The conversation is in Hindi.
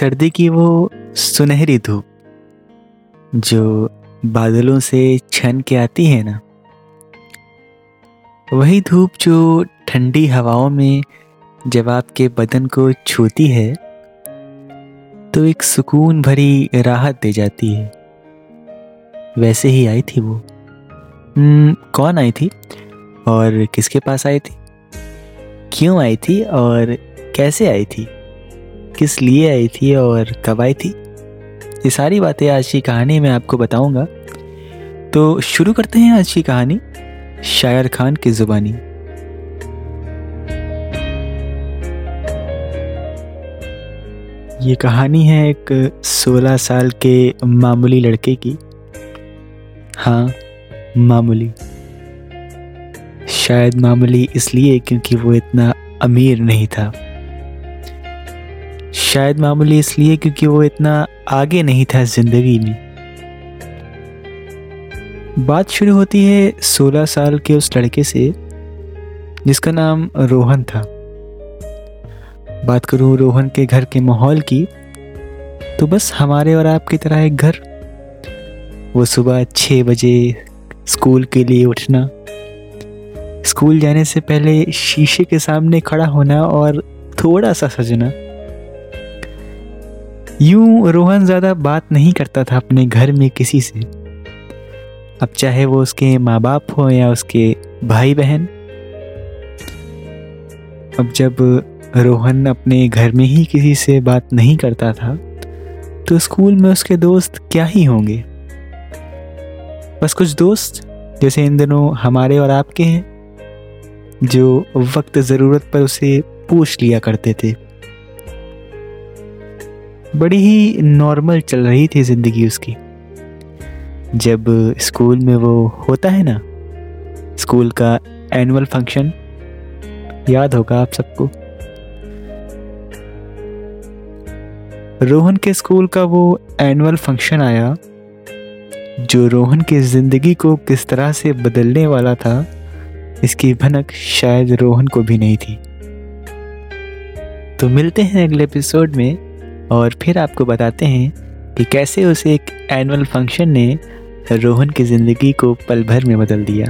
सर्दी की वो सुनहरी धूप जो बादलों से छन के आती है ना वही धूप जो ठंडी हवाओं में जब आपके बदन को छूती है तो एक सुकून भरी राहत दे जाती है। वैसे ही आई थी वो। हम्म, कौन आई थी? और किसके पास आई थी? क्यों आई थी और कैसे आई थी? किस लिए आई थी और कब आई थी? ये सारी बातें आज की कहानी में आपको बताऊँगा। तो शुरू करते हैं आज की कहानी, शायर खान की जुबानी। ये कहानी है एक 16 साल के मामूली लड़के की। हाँ मामूली। शायद मामूली इसलिए क्योंकि वो इतना अमीर नहीं था। शायद मामूली इसलिए क्योंकि वो इतना आगे नहीं था ज़िंदगी में। बात शुरू होती है 16 साल के उस लड़के से, जिसका नाम रोहन था। बात करूँ रोहन के घर के माहौल की तो बस हमारे और आपकी तरह एक घर। वो सुबह छः बजे स्कूल के लिए उठना। स्कूल जाने से पहले शीशे के सामने खड़ा होना और थोड़ा सा सजना। यूँ रोहन ज़्यादा बात नहीं करता था अपने घर में किसी से। अब चाहे वो उसके माँ बाप हो या उसके भाई बहन अब जब रोहन अपने घर में ही किसी से बात नहीं करता था तो स्कूल में उसके दोस्त क्या ही होंगे? बस कुछ दोस्त, जैसे इन दिनों हमारे और आपके हैं, जो वक्त ज़रूरत पर उसे पूछ लिया करते थे। बड़ी ही नॉर्मल चल रही थी ज़िंदगी उसकी। जब स्कूल में वो होता है ना, स्कूल का एनुअल फ़ंक्शन याद होगा आप सबको। रोहन के स्कूल का वो एनुअल फ़ंक्शन आया, जो रोहन की ज़िंदगी को किस तरह से बदलने वाला था, इसकी भनक शायद रोहन को भी नहीं थी। तो मिलते हैं अगले एपिसोड में। और फिर आपको बताते हैं कि कैसे उसे एक एनुअल फ़ंक्शन ने रोहन की ज़िंदगी को पल भर में बदल दिया।